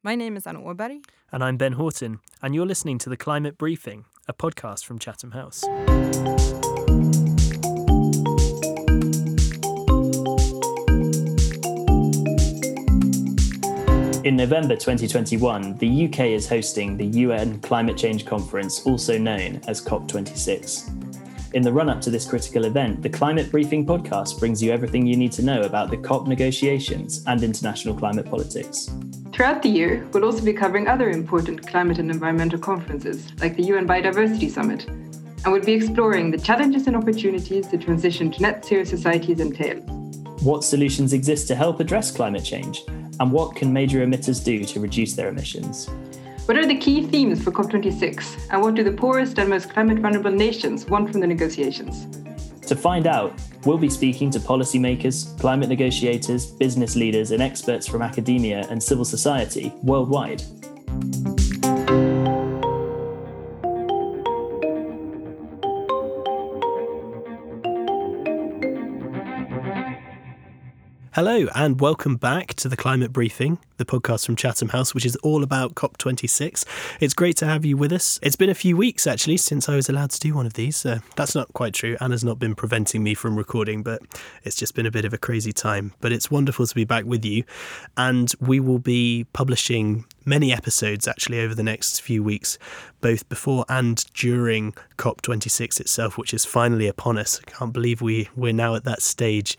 My name is Anna Åberg. And I'm Ben Horton, and you're listening to The Climate Briefing, a podcast from Chatham House. In November 2021, the UK is hosting the UN Climate Change Conference, also known as COP26. In the run up to this critical event, the Climate Briefing podcast brings you everything you need to know about the COP negotiations and international climate politics. Throughout the year, we'll also be covering other important climate and environmental conferences, like the UN Biodiversity Summit, and we'll be exploring the challenges and opportunities the transition to net zero societies entails. What solutions exist to help address climate change? And what can major emitters do to reduce their emissions? What are the key themes for COP26, and what do the poorest and most climate vulnerable nations want from the negotiations? To find out, we'll be speaking to policymakers, climate negotiators, business leaders, and experts from academia and civil society worldwide. Hello, and welcome back to the Climate Briefing, the podcast from Chatham House, which is all about COP26. It's great to have you with us. It's been a few weeks, actually, since I was allowed to do one of these. Uh, that's not quite true. Anna's not been preventing me from recording, but it's just been a bit of a crazy time. But it's wonderful to be back with you. And we will be publishing many episodes actually over the next few weeks, both before and during COP26 itself, which is finally upon us. I can't believe we, we're now at that stage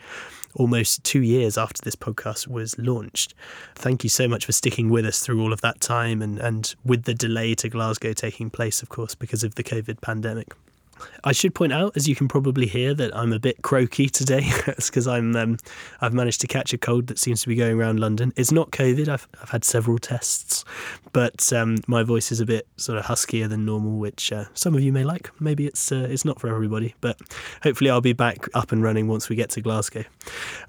almost two years after this podcast was launched. Thank you so much for sticking with us through all of that time and, and with the delay to Glasgow taking place, of course, because of the COVID pandemic. I should point out, as you can probably hear, that I'm a bit croaky today. it's because I'm um, I've managed to catch a cold that seems to be going around London. It's not COVID. I've I've had several tests, but um, my voice is a bit sort of huskier than normal, which uh, some of you may like. Maybe it's uh, it's not for everybody, but hopefully I'll be back up and running once we get to Glasgow.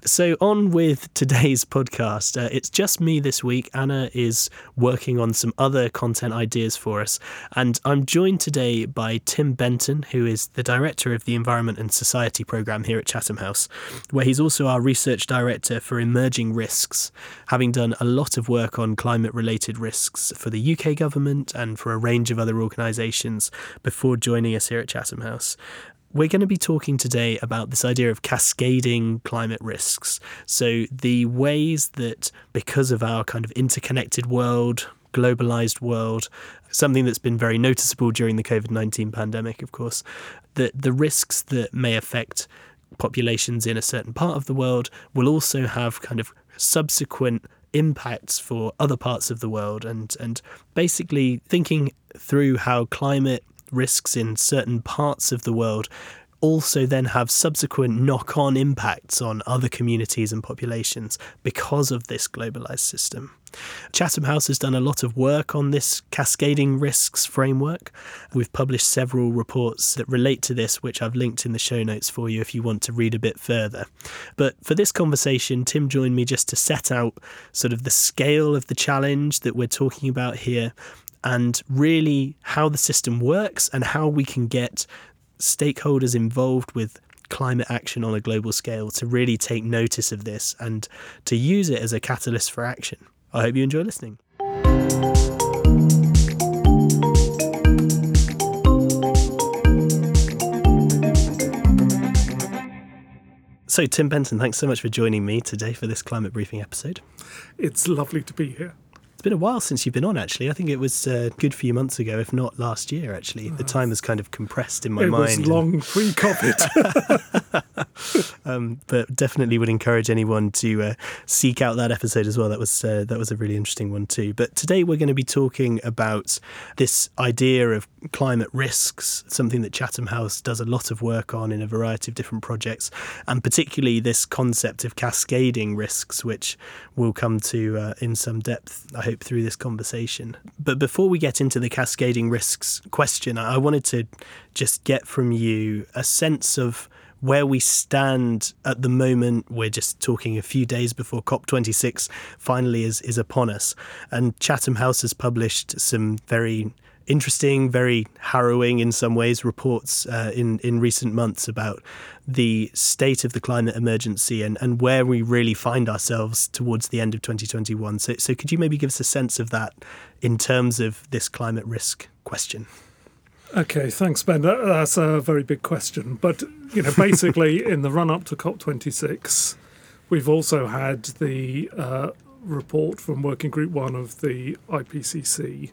So on with today's podcast. Uh, it's just me this week. Anna is working on some other content ideas for us, and I'm joined today by Tim Benton, who is the director of the Environment and Society programme here at Chatham House, where he's also our research director for emerging risks, having done a lot of work on climate related risks for the UK government and for a range of other organisations before joining us here at Chatham House. We're going to be talking today about this idea of cascading climate risks. So, the ways that, because of our kind of interconnected world, globalized world, something that's been very noticeable during the COVID 19 pandemic, of course, that the risks that may affect populations in a certain part of the world will also have kind of subsequent impacts for other parts of the world and and basically thinking through how climate risks in certain parts of the world also then have subsequent knock on impacts on other communities and populations because of this globalized system. Chatham House has done a lot of work on this cascading risks framework. We've published several reports that relate to this, which I've linked in the show notes for you if you want to read a bit further. But for this conversation, Tim joined me just to set out sort of the scale of the challenge that we're talking about here and really how the system works and how we can get stakeholders involved with climate action on a global scale to really take notice of this and to use it as a catalyst for action. I hope you enjoy listening. So, Tim Benton, thanks so much for joining me today for this climate briefing episode. It's lovely to be here. It's been a while since you've been on, actually. I think it was a uh, good few months ago, if not last year, actually. The time has kind of compressed in my it mind. It was long pre COVID. um, but definitely would encourage anyone to uh, seek out that episode as well. That was, uh, that was a really interesting one, too. But today we're going to be talking about this idea of climate risks, something that Chatham House does a lot of work on in a variety of different projects, and particularly this concept of cascading risks, which we'll come to uh, in some depth, I hope, through this conversation. But before we get into the cascading risks question, I wanted to just get from you a sense of where we stand at the moment. We're just talking a few days before COP26 finally is, is upon us. And Chatham House has published some very interesting, very harrowing in some ways reports uh, in in recent months about the state of the climate emergency and, and where we really find ourselves towards the end of 2021. So, so could you maybe give us a sense of that in terms of this climate risk question? Okay, thanks, Ben. That, that's a very big question. But, you know, basically, in the run up to COP26, we've also had the uh, report from Working Group One of the IPCC,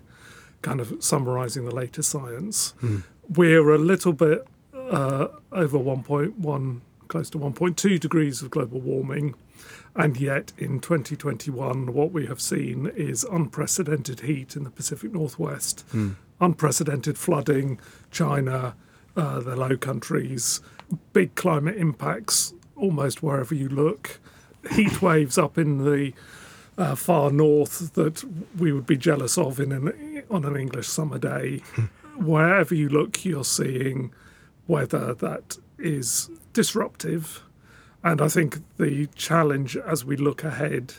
kind of summarising the latest science. Hmm. We're a little bit uh, over 1.1, close to 1.2 degrees of global warming. And yet, in 2021, what we have seen is unprecedented heat in the Pacific Northwest, unprecedented flooding, China, uh, the Low Countries, big climate impacts almost wherever you look, heat waves up in the uh, far north that we would be jealous of in an, on an English summer day. Wherever you look, you're seeing weather that is disruptive. And I think the challenge as we look ahead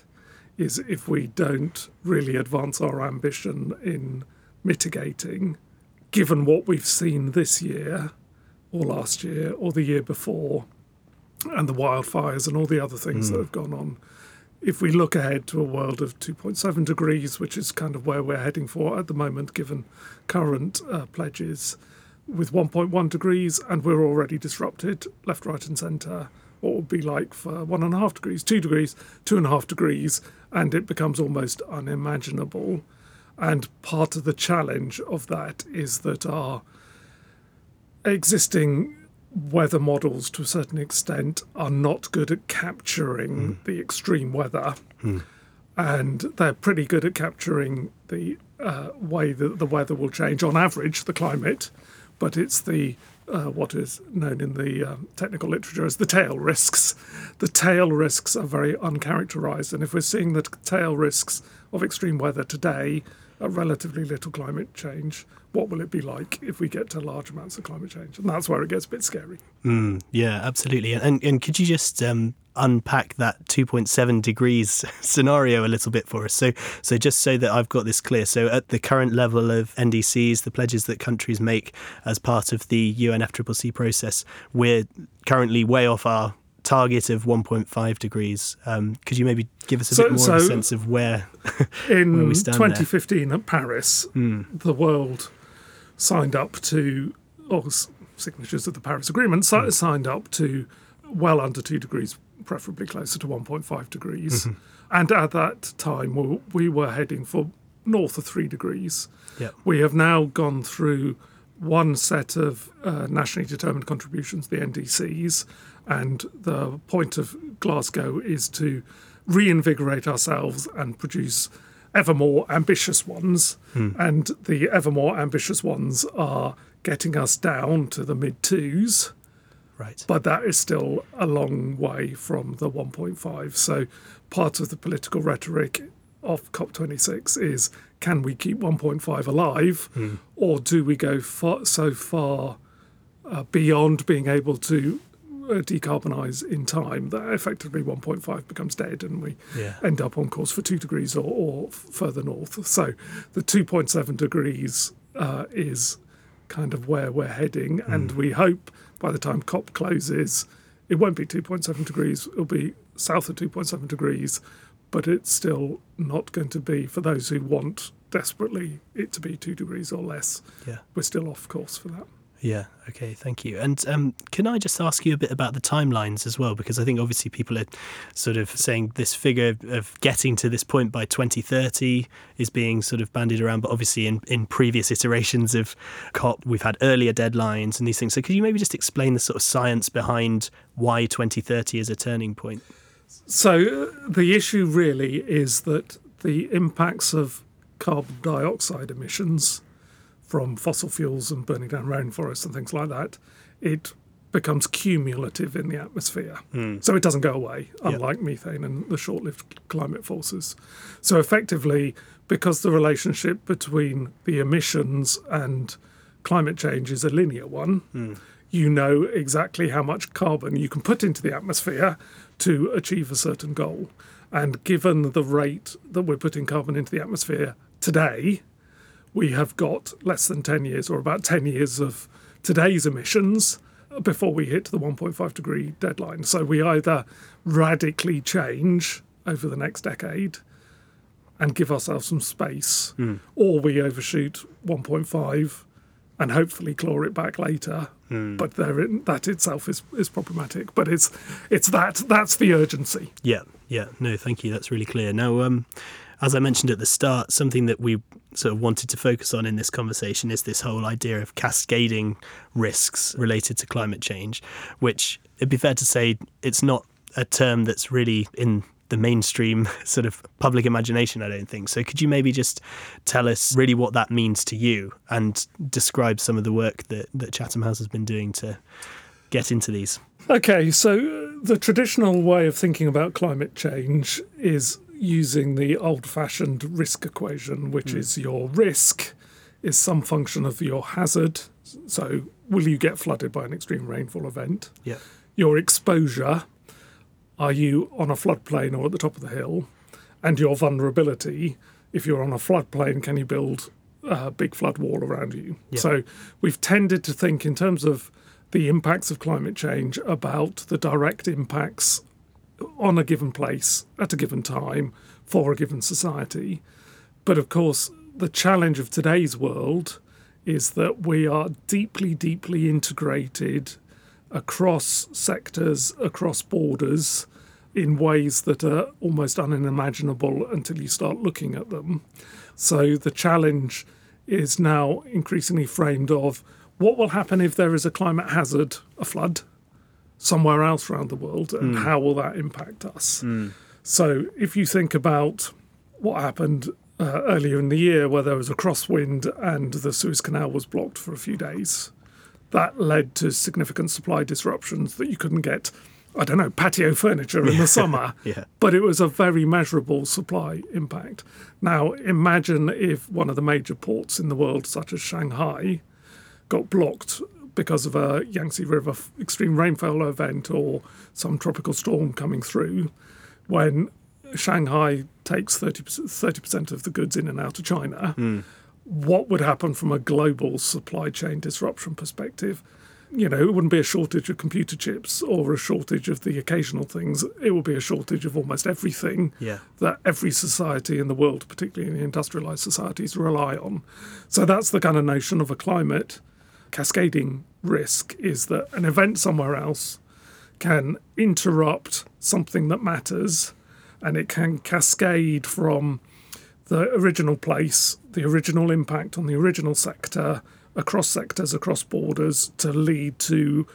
is if we don't really advance our ambition in mitigating, given what we've seen this year, or last year, or the year before, and the wildfires and all the other things that have gone on. If we look ahead to a world of 2.7 degrees, which is kind of where we're heading for at the moment, given current uh, pledges, with 1.1 degrees, and we're already disrupted left, right, and centre. What would be like for one and a half degrees, two degrees, two and a half degrees, and it becomes almost unimaginable. And part of the challenge of that is that our existing weather models, to a certain extent, are not good at capturing the extreme weather. And they're pretty good at capturing the uh, way that the weather will change on average, the climate, but it's the uh, what is known in the um, technical literature as the tail risks. The tail risks are very uncharacterized, and if we're seeing the tail risks of extreme weather today, at relatively little climate change, what will it be like if we get to large amounts of climate change? And that's where it gets a bit scary. Mm, yeah, absolutely. And and could you just um, unpack that 2.7 degrees scenario a little bit for us? So so just so that I've got this clear. So at the current level of NDCs, the pledges that countries make as part of the UNFCCC process, we're currently way off our target of 1.5 degrees. Um, could you maybe give us a So- bit more of a sense of where? In Where we stand there. 2015 at Paris, hmm. the world signed up to, or signatures of the Paris Agreement si- hmm. signed up to well under two degrees, preferably closer to 1.5 degrees. Mm-hmm. And at that time, we, we were heading for north of three degrees. Yeah. We have now gone through one set of uh, nationally determined contributions, the NDCs, and the point of Glasgow is to reinvigorate ourselves and produce ever more ambitious ones. And the ever more ambitious ones are getting us down to the mid twos Right. but that is still a long way from the 1.5. So, part of the political rhetoric of COP26 is can we keep 1.5 alive, or do we go far, so far uh, beyond being able to uh, decarbonise in time that effectively 1.5 becomes dead and we Yeah. end up on course for two degrees or, or further north. So, the 2.7 degrees uh, is kind of where we're heading, and we hope by the time COP closes, it won't be 2.7 degrees, it'll be south of 2.7 degrees, but it's still not going to be, for those who want desperately it to be two degrees or less, Yeah. we're still off course for that. Yeah. Okay. Thank you. And um, can I just ask you a bit about the timelines as well? Because I think obviously people are sort of saying this figure of getting to this point by 2030 is being sort of bandied around. But obviously, in, in previous iterations of COP, we've had earlier deadlines and these things. So could you maybe just explain the sort of science behind why 2030 is a turning point? So, uh, the issue really is that the impacts of carbon dioxide emissions from fossil fuels and burning down rainforests and things like that, it becomes cumulative in the atmosphere. So it doesn't go away, unlike methane and the short lived climate forces. So effectively, because the relationship between the emissions and climate change is a linear one, you know exactly how much carbon you can put into the atmosphere to achieve a certain goal. And given the rate that we're putting carbon into the atmosphere today, we have got less than 10 years or about 10 years of today's emissions before we hit the 1.5 degree deadline. So we either radically change over the next decade and give ourselves some space, hmm. or we overshoot 1.5 and hopefully claw it back later. But there, that itself is, is problematic. But it's it's that that's the urgency. Yeah, yeah. No, thank you. That's really clear. Now, um, as I mentioned at the start, something that we sort of wanted to focus on in this conversation is this whole idea of cascading risks related to climate change, which it'd be fair to say it's not a term that's really in the mainstream sort of public imagination, I don't think. So could you maybe just tell us really what that means to you and describe some of the work that, that Chatham House has been doing to get into these? Okay, so uh, the traditional way of thinking about climate change is using the old fashioned risk equation, which is your risk is some function of your hazard. So, will you get flooded by an extreme rainfall event? Yeah. Your exposure, are you on a floodplain or at the top of the hill? And your vulnerability, if you're on a floodplain, can you build a big flood wall around you? Yeah. So, we've tended to think in terms of the impacts of climate change about the direct impacts on a given place at a given time for a given society. But of course, the challenge of today's world is that we are deeply, deeply integrated across sectors, across borders, in ways that are almost unimaginable until you start looking at them. So the challenge is now increasingly framed of what will happen if there is a climate hazard, a flood, somewhere else around the world, and how will that impact us? So if you think about what happened uh, earlier in the year, where there was a crosswind and the Suez Canal was blocked for a few days, that led to significant supply disruptions that you couldn't get. I don't know, patio furniture in the summer, Yeah. but it was a very measurable supply impact. Now, imagine if one of the major ports in the world, such as Shanghai, got blocked because of a Yangtze River extreme rainfall event or some tropical storm coming through, when Shanghai takes 30%, 30% of the goods in and out of China, hmm. What would happen from a global supply chain disruption perspective? You know, it wouldn't be a shortage of computer chips or a shortage of the occasional things. It would be a shortage of almost everything Yeah. that every society in the world, particularly in the industrialized societies, rely on. So that's the kind of notion of a climate cascading risk is that an event somewhere else can interrupt something that matters and it can cascade from the original place, the original impact on the original sector, across sectors, across borders, to lead to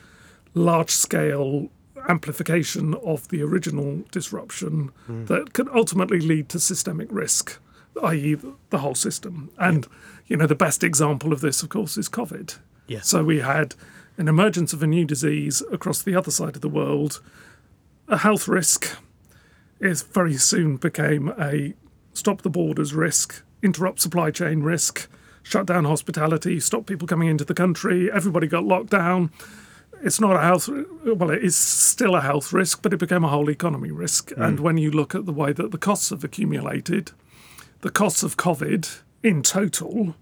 large scale amplification of the original disruption hmm. that can ultimately lead to systemic risk, i.e., the whole system. And, you know, the best example of this, of course, is COVID. Yeah. So we had an emergence of a new disease across the other side of the world, a health risk. It very soon became a stop the borders risk, interrupt supply chain risk, shut down hospitality, stop people coming into the country. Everybody got locked down. It's not a health, well, it is still a health risk, but it became a whole economy risk. Hmm. And when you look at the way that the costs have accumulated, the costs of COVID in total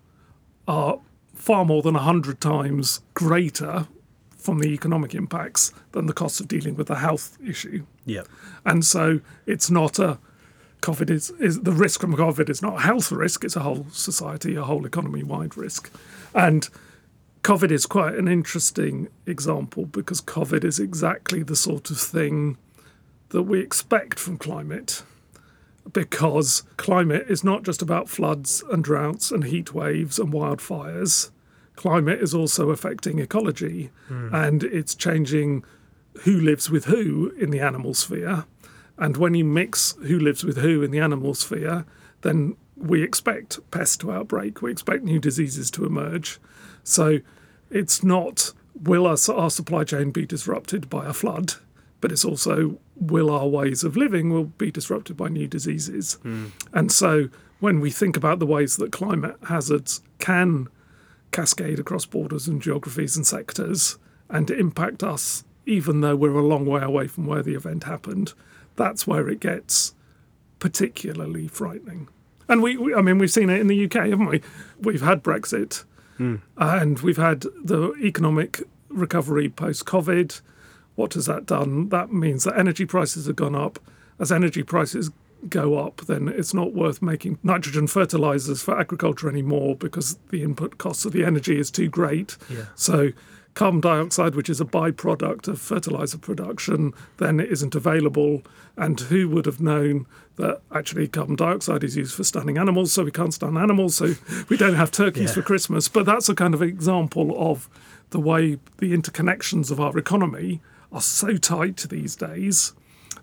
are far more than 100 times greater from the economic impacts than the costs of dealing with the health issue. Yeah. And so it's not a COVID is, is the risk from COVID is not a health risk, it's a whole society, a whole economy wide risk. And COVID is quite an interesting example because COVID is exactly the sort of thing that we expect from climate. Because climate is not just about floods and droughts and heat waves and wildfires. Climate is also affecting ecology hmm. and it's changing who lives with who in the animal sphere. And when you mix who lives with who in the animal sphere, then we expect pests to outbreak, we expect new diseases to emerge. So it's not will our, our supply chain be disrupted by a flood, but it's also will our ways of living will be disrupted by new diseases. Hmm. And so when we think about the ways that climate hazards can cascade across borders and geographies and sectors and impact us, even though we're a long way away from where the event happened, that's where it gets particularly frightening. And we, we, I mean, we've seen it in the UK, haven't we? We've had Brexit, hmm. and we've had the economic recovery post COVID. What has that done? That means that energy prices have gone up. As energy prices go up, then it's not worth making nitrogen fertilizers for agriculture anymore because the input cost of the energy is too great. Yeah. So carbon dioxide, which is a byproduct of fertilizer production, then it isn't available. And who would have known that actually carbon dioxide is used for stunning animals, so we can't stun animals, so we don't have turkeys Yeah. for Christmas. But that's a kind of example of the way the interconnections of our economy are so tight these days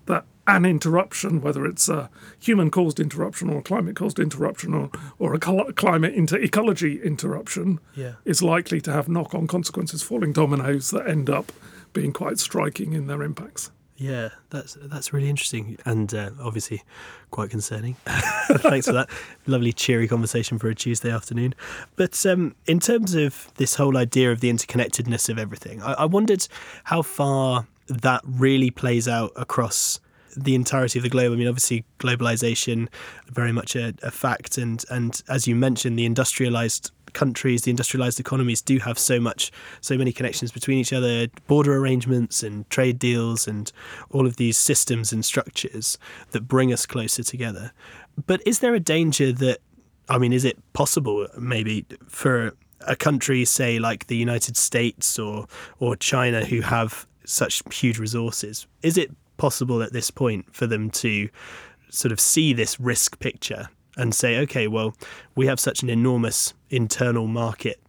that an interruption, whether it's a human caused interruption or a climate caused interruption or, or a cl- climate into ecology interruption, Yeah. is likely to have knock on consequences, falling dominoes that end up being quite striking in their impacts. Yeah, that's that's really interesting and uh, obviously quite concerning. Thanks for that lovely cheery conversation for a Tuesday afternoon. But um, in terms of this whole idea of the interconnectedness of everything, I, I wondered how far that really plays out across the entirety of the globe. I mean, obviously, globalization very much a, a fact, and and as you mentioned, the industrialized countries, the industrialized economies do have so much, so many connections between each other, border arrangements and trade deals, and all of these systems and structures that bring us closer together. But is there a danger that, I mean, is it possible maybe for a country, say like the United States or or China, who have such huge resources, is it possible at this point for them to sort of see this risk picture and say, okay, well, we have such an enormous internal market.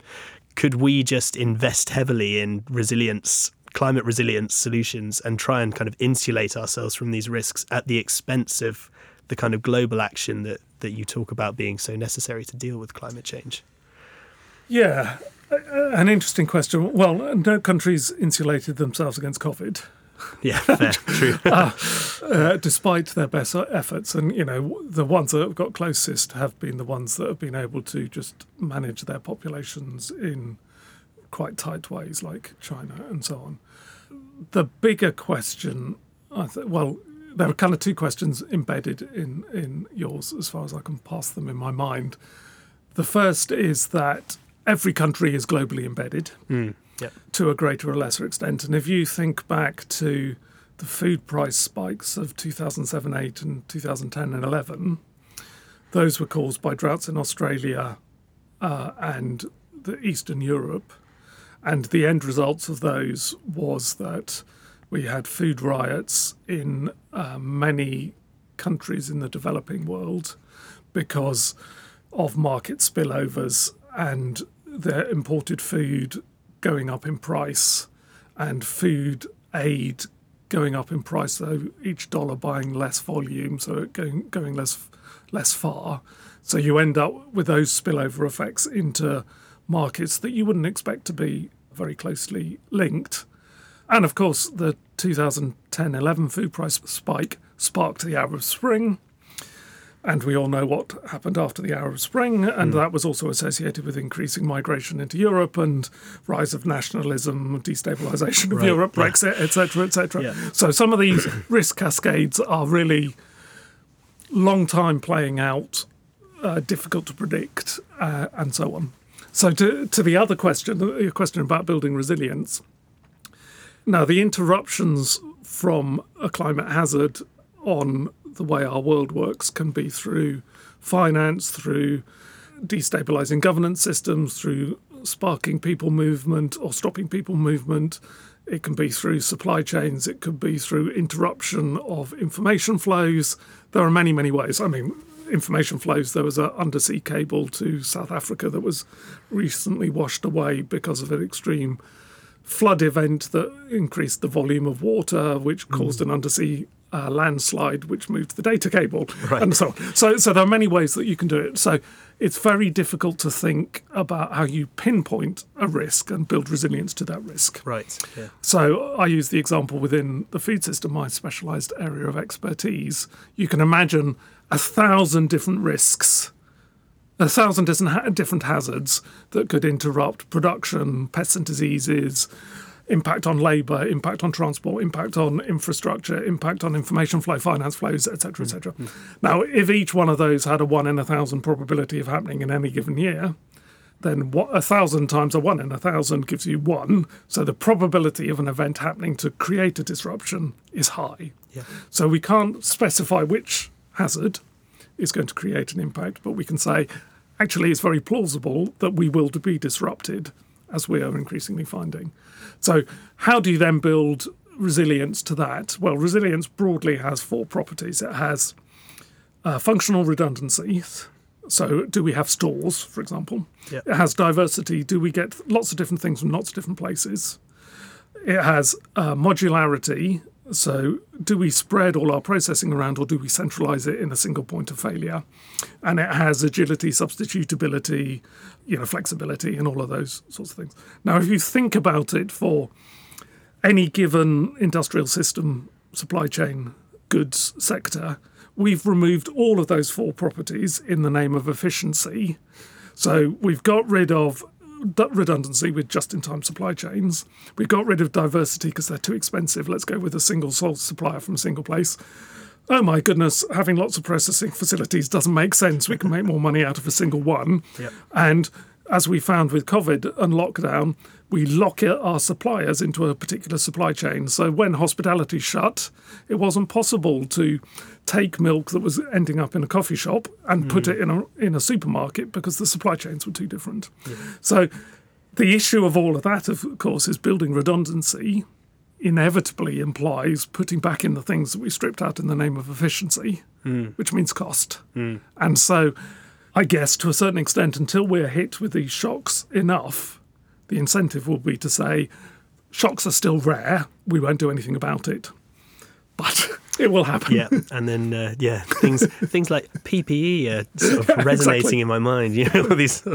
Could we just invest heavily in resilience, climate resilience solutions and try and kind of insulate ourselves from these risks at the expense of the kind of global action that, that you talk about being so necessary to deal with climate change? Yeah, an interesting question. Well, no countries insulated themselves against COVID. Yeah, fair, true. uh, despite their best efforts. And, you know, the ones that have got closest have been the ones that have been able to just manage their populations in quite tight ways, like China and so on. The bigger question, I th- well, there are kind of two questions embedded in, in yours as far as I can pass them in my mind. The first is that every country is globally embedded Yep. to a greater or lesser extent. And if you think back to the food price spikes of 2007, 8, and 2010 and 11, those were caused by droughts in Australia uh, and the Eastern Europe. And the end results of those was that we had food riots in uh, many countries in the developing world because of market spillovers and their imported food going up in price and food aid going up in price, so each dollar buying less volume, so going going less less far. So you end up with those spillover effects into markets that you wouldn't expect to be very closely linked. And of course, the 2010 11 food price spike sparked the Arab Spring. And we all know what happened after the Arab Spring, and that was also associated with increasing migration into Europe and rise of nationalism, destabilization of Right, Europe, yeah. Brexit, etc., etc. Yeah. So some of these risk cascades are really long time playing out, uh, difficult to predict, uh, and so on. So to to the other question, your question about building resilience. Now the interruptions from a climate hazard on the way our world works can be through finance, through destabilizing governance systems, through sparking people movement or stopping people movement. It can be through supply chains. It could be through interruption of information flows. There are many, many ways. I mean, information flows. There was an undersea cable to South Africa that was recently washed away because of an extreme flood event that increased the volume of water, which mm-hmm. caused an undersea uh, landslide, which moved the data cable, and so on. So, so there are many ways that you can do it. So, it's very difficult to think about how you pinpoint a risk and build resilience to that risk. Right. Yeah. So I use the example within the food system, my specialised area of expertise. You can imagine a thousand different risks, a thousand different, different hazards that could interrupt production, pests and diseases, impact on labour, impact on transport, impact on infrastructure, impact on information flow, finance flows, etc., etc. Mm-hmm. Now, if each one of those had a one in a thousand probability of happening in any given year, then what, a thousand times a one in a thousand gives you one. So the probability of an event happening to create a disruption is high. Yeah. So we can't specify which hazard is going to create an impact, but we can say actually it's very plausible that we will be disrupted as we are increasingly finding. So, how do you then build resilience to that? Well, resilience broadly has four properties it has uh, functional redundancies. So, do we have stores, for example? Yep. It has diversity. Do we get lots of different things from lots of different places? It has uh, modularity. So, do we spread all our processing around or do we centralize it in a single point of failure? And it has agility, substitutability, you know, flexibility, and all of those sorts of things. Now, if you think about it for any given industrial system, supply chain, goods sector, we've removed all of those four properties in the name of efficiency. So, we've got rid of redundancy with just-in-time supply chains. We got rid of diversity because they're too expensive. Let's go with a single source supplier from a single place. Oh my goodness, having lots of processing facilities doesn't make sense. We can make more money out of a single one. Yep. And as we found with COVID and lockdown, we lock our suppliers into a particular supply chain. So when hospitality shut, it wasn't possible to take milk that was ending up in a coffee shop and put mm. it in a in a supermarket because the supply chains were too different. So the issue of all of that, of course, is building redundancy inevitably implies putting back in the things that we stripped out in the name of efficiency, mm. which means cost. Mm. And so, I guess to a certain extent, until we're hit with these shocks enough, the incentive will be to say, shocks are still rare, we won't do anything about it. But it will happen. Yeah, and then uh, yeah, things things like PPE are sort of resonating in my mind. You know, all these.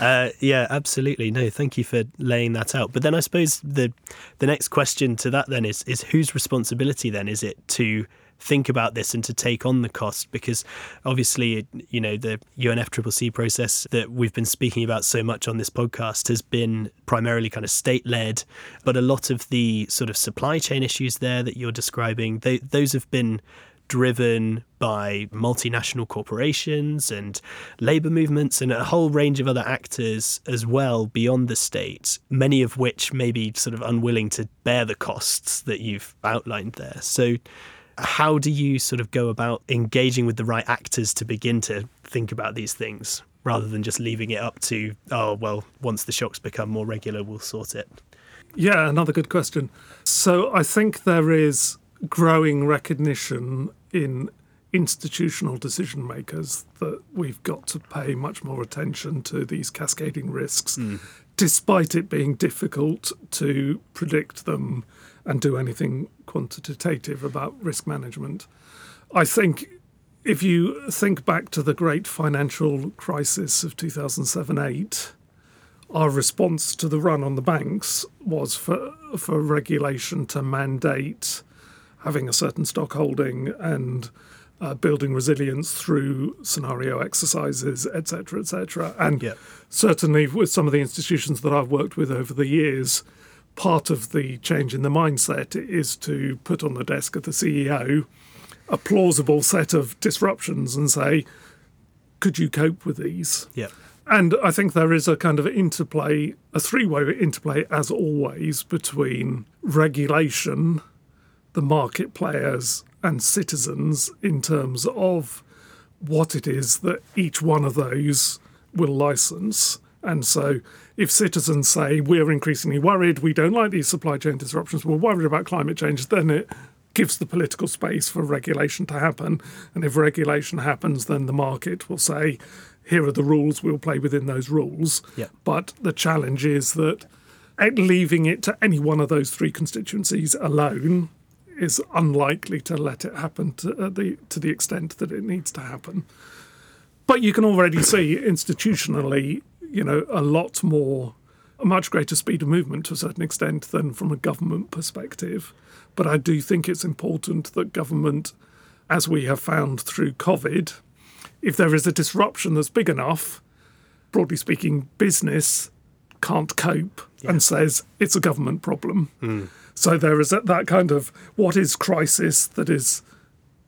Uh, yeah, absolutely. No, thank you for laying that out. But then I suppose the the next question to that then is is whose responsibility then is it to think about this and to take on the cost because obviously you know the UNFCCC process that we've been speaking about so much on this podcast has been primarily kind of state led but a lot of the sort of supply chain issues there that you're describing they, those have been driven by multinational corporations and labor movements and a whole range of other actors as well beyond the state, many of which may be sort of unwilling to bear the costs that you've outlined there. So, how do you sort of go about engaging with the right actors to begin to think about these things rather than just leaving it up to, oh, well, once the shocks become more regular, we'll sort it? Yeah, another good question. So I think there is growing recognition in institutional decision makers that we've got to pay much more attention to these cascading risks, hmm. despite it being difficult to predict them and do anything quantitative about risk management. I think if you think back to the great financial crisis of 2007 8, our response to the run on the banks was for for regulation to mandate having a certain stock holding and uh, building resilience through scenario exercises, etc., etc. And Yeah. certainly with some of the institutions that I've worked with over the years, part of the change in the mindset is to put on the desk of the CEO a plausible set of disruptions and say, could you cope with these? Yeah. And I think there is a kind of interplay, a three way interplay, as always, between regulation, the market players, and citizens in terms of what it is that each one of those will license. And so, if citizens say, we're increasingly worried, we don't like these supply chain disruptions, we're worried about climate change, then it gives the political space for regulation to happen. And if regulation happens, then the market will say, here are the rules, we'll play within those rules. Yeah. But the challenge is that leaving it to any one of those three constituencies alone is unlikely to let it happen to uh, the to the extent that it needs to happen. But you can already see institutionally, you know, a lot more, a much greater speed of movement to a certain extent than from a government perspective. But I do think it's important that government, as we have found through COVID, if there is a disruption that's big enough, broadly speaking, business can't cope and says it's a government problem. Hmm. So there is that, that kind of what is crisis that is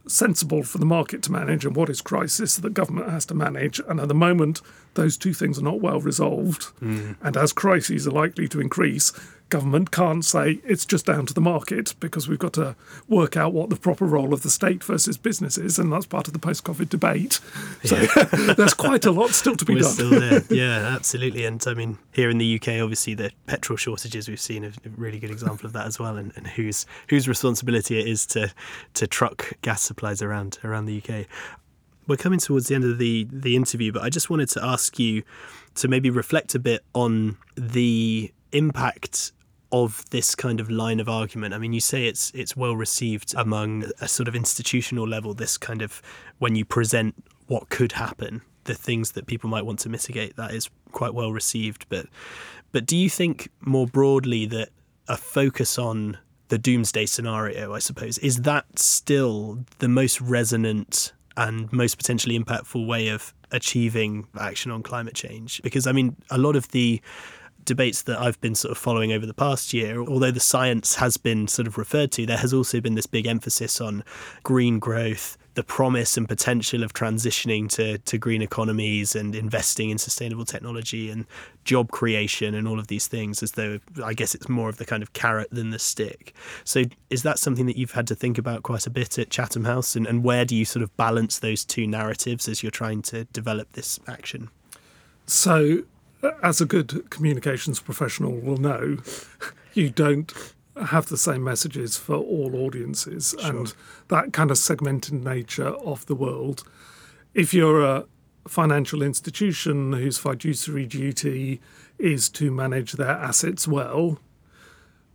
sensible for the market to manage and what is crisis that government has to manage. And at the moment, those two things are not well resolved. Hmm. And as crises are likely to increase, government can't say it's just down to the market because we've got to work out what the proper role of the state versus business is. And that's part of the post COVID debate. So there's quite a lot still to be We're done. still there. Yeah, absolutely. And I mean, here in the UK, obviously, the petrol shortages we've seen are a really good example of that as well, and, and whose whose responsibility it is to to truck gas supplies around around the UK. We're coming towards the end of the the interview, but I just wanted to ask you to maybe reflect a bit on the impact of this kind of line of argument. I mean, you say it's it's well received among a sort of institutional level. This kind of when you present what could happen, the things that people might want to mitigate, that is quite well received. But but do you think more broadly that a focus on the doomsday scenario, I suppose, is that still the most resonant and most potentially impactful way of achieving action on climate change? Because I mean, a lot of the debates that I've been sort of following over the past year, although the science has been sort of referred to, there has also been this big emphasis on green growth, the promise and potential of transitioning to, to green economies and investing in sustainable technology and job creation and all of these things, as though I guess it's more of the kind of carrot than the stick. So, is that something that you've had to think about quite a bit at Chatham House? And, and where do you sort of balance those two narratives as you're trying to develop this action? So, as a good communications professional will know, you don't have the same messages for all audiences and that kind of segmented nature of the world. If you're a financial institution whose fiduciary duty is to manage their assets well,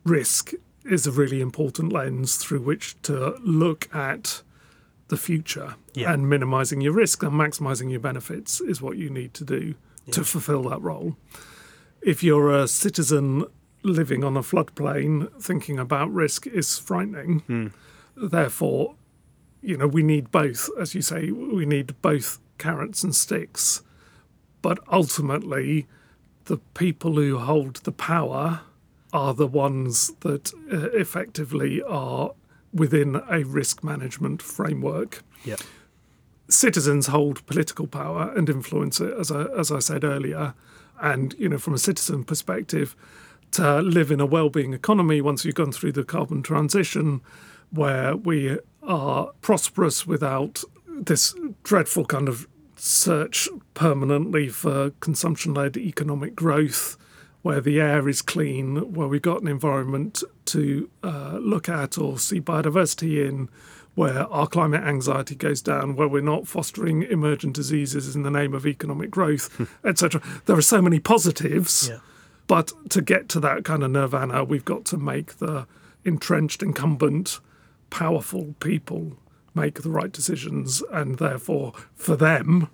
risk is a really important lens through which to look at the future Yeah. and minimizing your risk and maximizing your benefits is what you need to do to fulfill that role. If you're a citizen living on a floodplain, thinking about risk is frightening. Therefore, you know, we need both, as you say, we need both carrots and sticks. But ultimately, the people who hold the power are the ones that uh, effectively are within a risk management framework Yeah. Citizens hold political power and influence it, as I, as I said earlier. And, you know, from a citizen perspective, to live in a well-being economy once you've gone through the carbon transition, where we are prosperous without this dreadful kind of search permanently for consumption-led economic growth, where the air is clean, where we've got an environment to uh, look at or see biodiversity in, where our climate anxiety goes down, where we're not fostering emergent diseases in the name of economic growth, hmm. etc. There are so many positives, Yeah. but to get to that kind of nirvana, we've got to make the entrenched, incumbent, powerful people make the right decisions, and therefore, for them,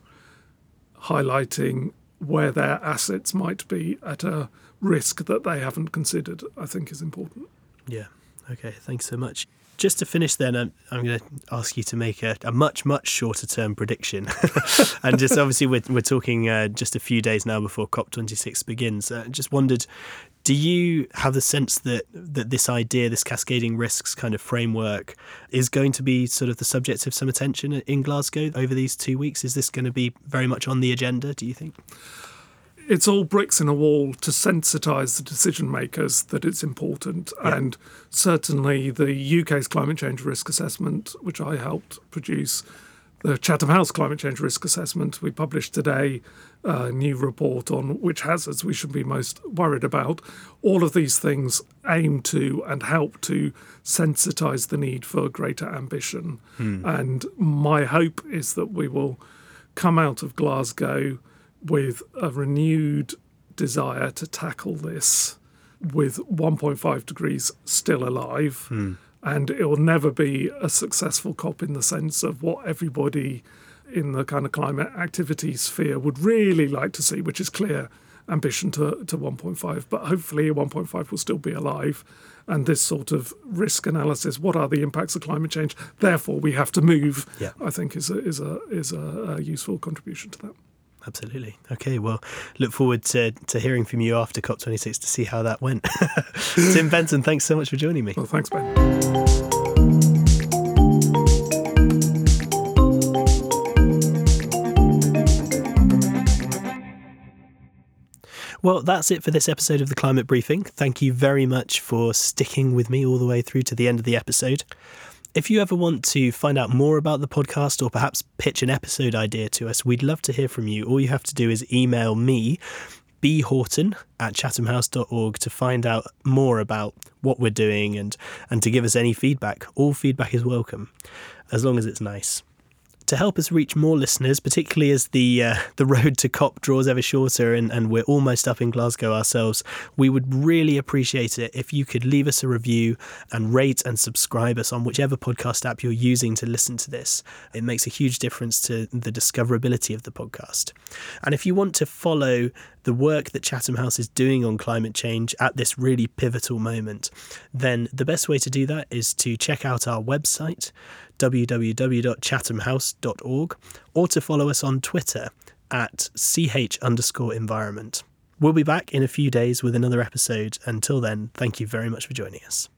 highlighting where their assets might be at a risk that they haven't considered, I think is important. Yeah. Okay. Thanks so much. Just to finish, then, I'm, I'm going to ask you to make a, a much, much shorter term prediction. and just obviously, we're, we're talking uh, just a few days now before COP26 begins. Uh, just wondered, do you have the sense that, that this idea, this cascading risks kind of framework, is going to be sort of the subject of some attention in Glasgow over these two weeks? Is this going to be very much on the agenda, do you think? It's all bricks in a wall to sensitise the decision makers that it's important. And certainly the UK's climate change risk assessment, which I helped produce, the Chatham House climate change risk assessment, we published today a new report on which hazards we should be most worried about. All of these things aim to and help to sensitise the need for greater ambition. Hmm. And my hope is that we will come out of Glasgow with a renewed desire to tackle this with 1.5 degrees still alive. Hmm. And it will never be a successful COP in the sense of what everybody in the kind of climate activity sphere would really like to see, which is clear ambition to, to 1.5. But hopefully, 1.5 will still be alive. And this sort of risk analysis, what are the impacts of climate change? Therefore, we have to move. Yeah. I think is a, is a is a, a useful contribution to that. Absolutely. Okay, well, look forward to, to hearing from you after COP26 to see how that went. Tim Benton, thanks so much for joining me. Well, thanks, Ben. Well, that's it for this episode of the Climate Briefing. Thank you very much for sticking with me all the way through to the end of the episode. If you ever want to find out more about the podcast or perhaps pitch an episode idea to us, we'd love to hear from you. All you have to do is email me, B Horton at chathamhouse.org to find out more about what we're doing and, and to give us any feedback. All feedback is welcome, as long as it's nice to help us reach more listeners, particularly as the uh, the road to COP draws ever shorter and, and we're almost up in Glasgow ourselves, we would really appreciate it if you could leave us a review and rate and subscribe us on whichever podcast app you're using to listen to this. It makes a huge difference to the discoverability of the podcast. And if you want to follow the work that Chatham House is doing on climate change at this really pivotal moment, then the best way to do that is to check out our website, www.chathamhouse.org, or to follow us on Twitter at ch underscore environment. We'll be back in a few days with another episode. Until then, thank you very much for joining us.